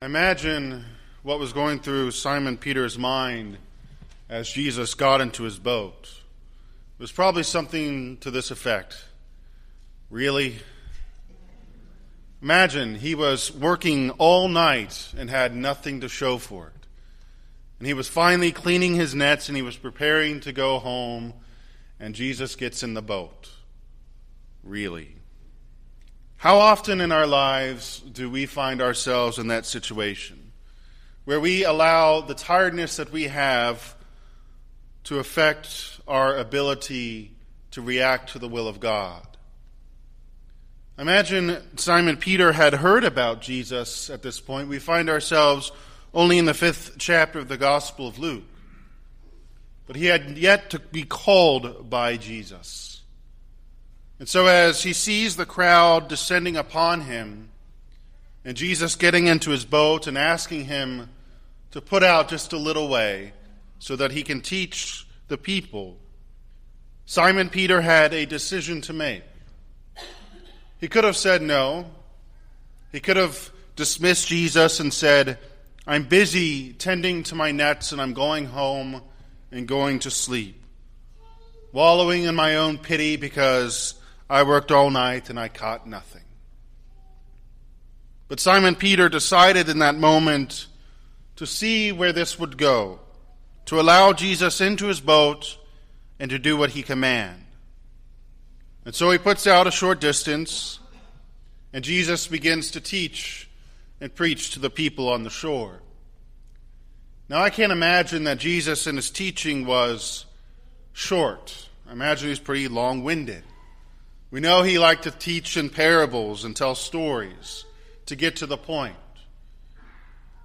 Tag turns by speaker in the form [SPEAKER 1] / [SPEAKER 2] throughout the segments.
[SPEAKER 1] Imagine what was going through Simon Peter's mind as Jesus got into his boat. It was probably something to this effect Really? Imagine he was working all night and had nothing to show for it. And he was finally cleaning his nets and he was preparing to go home, and Jesus gets in the boat. Really? How often in our lives do we find ourselves in that situation where we allow the tiredness that we have to affect our ability to react to the will of God? Imagine Simon Peter had heard about Jesus at this point. We find ourselves only in the fifth chapter of the Gospel of Luke. But he had yet to be called by Jesus. And so, as he sees the crowd descending upon him, and Jesus getting into his boat and asking him to put out just a little way so that he can teach the people, Simon Peter had a decision to make. He could have said no. He could have dismissed Jesus and said, I'm busy tending to my nets and I'm going home and going to sleep, wallowing in my own pity because I worked all night and I caught nothing. But Simon Peter decided in that moment to see where this would go, to allow Jesus into his boat and to do what he commanded. And so he puts out a short distance, and Jesus begins to teach and preach to the people on the shore. Now, I can't imagine that Jesus in his teaching was short. I imagine he's pretty long winded. We know he liked to teach in parables and tell stories to get to the point.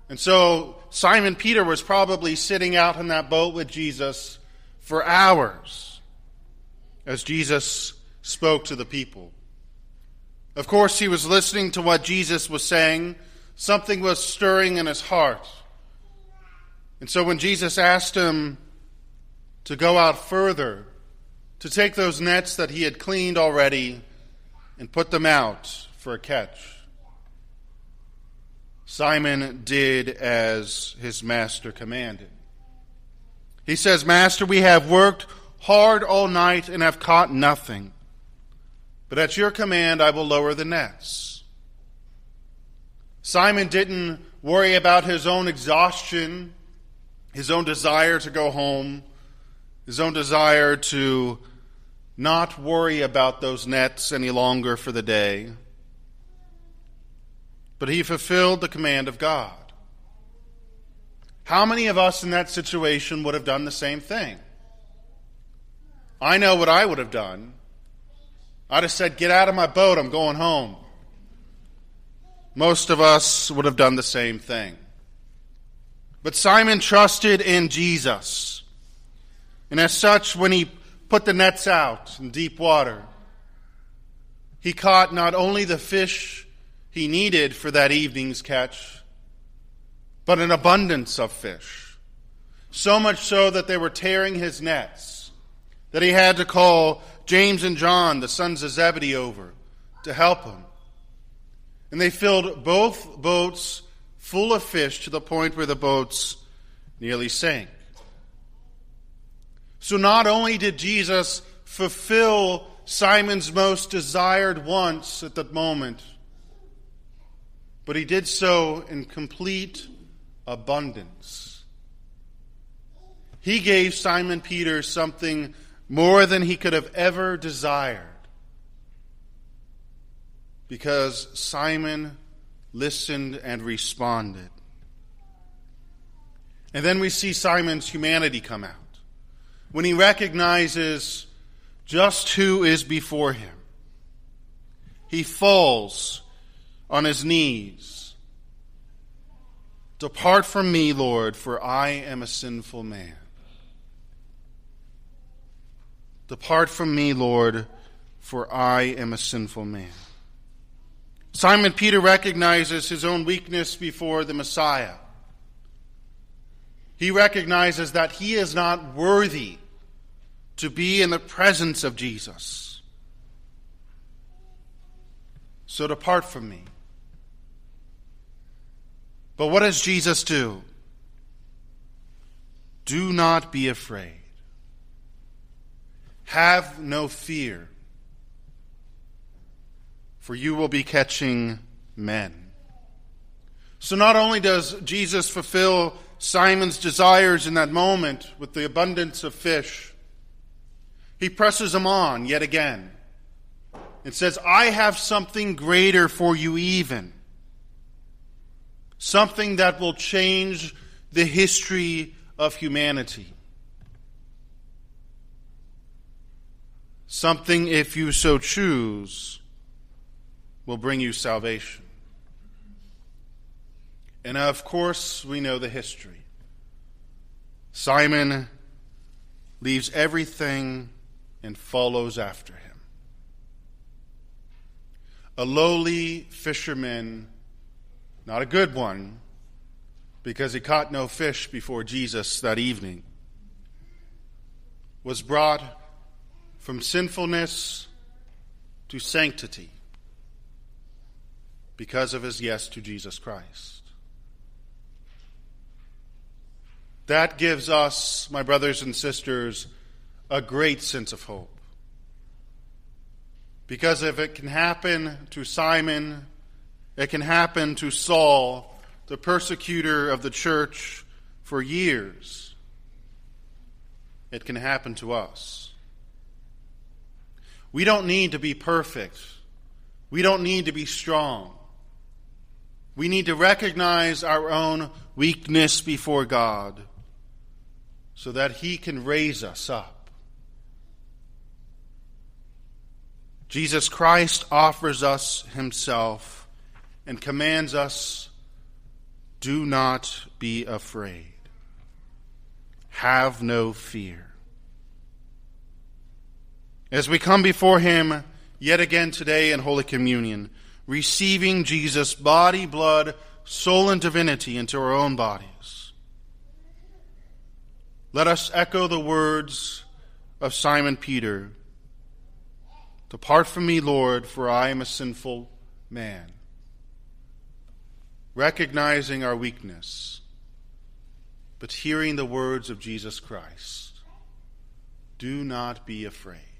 [SPEAKER 1] And so Simon Peter was probably sitting out in that boat with Jesus for hours as Jesus spoke to the people. Of course, he was listening to what Jesus was saying. Something was stirring in his heart. And so when Jesus asked him to go out further, to take those nets that he had cleaned already and put them out for a catch. Simon did as his master commanded. He says, Master, we have worked hard all night and have caught nothing. But at your command, I will lower the nets. Simon didn't worry about his own exhaustion, his own desire to go home, his own desire to not worry about those nets any longer for the day, but he fulfilled the command of God. How many of us in that situation would have done the same thing? I know what I would have done. I'd have said, Get out of my boat, I'm going home. Most of us would have done the same thing. But Simon trusted in Jesus. And as such, when he put the nets out in deep water. He caught not only the fish he needed for that evening's catch, but an abundance of fish. So much so that they were tearing his nets, that he had to call James and John, the sons of Zebedee, over to help him. And they filled both boats full of fish to the point where the boats nearly sank. So not only did Jesus fulfill Simon's most desired wants at that moment, but he did so in complete abundance. He gave Simon Peter something more than he could have ever desired because Simon listened and responded. And then we see Simon's humanity come out when he recognizes just who is before him. He falls on his knees. Depart from me, Lord, for I am a sinful man. Depart from me, Lord, for I am a sinful man. Simon Peter recognizes his own weakness before the Messiah. He recognizes that he is not worthy to be in the presence of Jesus. So depart from me. But what does Jesus do? Do not be afraid. Have no fear, for you will be catching men. So not only does Jesus fulfill Simon's desires in that moment with the abundance of fish, he presses him on yet again. and says, I have something greater for you, even. Something that will change the history of humanity. Something, if you so choose, will bring you salvation. And of course, we know the history. Simon leaves everything and follows after him. A lowly fisherman, not a good one, because he caught no fish before Jesus that evening, was brought from sinfulness to sanctity because of his yes to Jesus Christ. That gives us, my brothers and sisters, a great sense of hope. Because if it can happen to Simon, it can happen to Saul, the persecutor of the church for years. It can happen to us. We don't need to be perfect. We don't need to be strong. We need to recognize our own weakness before God so that He can raise us up. Jesus Christ offers us Himself and commands us do not be afraid, have no fear. As we come before Him yet again today in Holy Communion, receiving Jesus' body, blood, soul, and divinity into our own bodies let us echo the words of Simon Peter Depart from me, Lord, for I am a sinful man. Recognizing our weakness, but hearing the words of Jesus Christ Do not be afraid.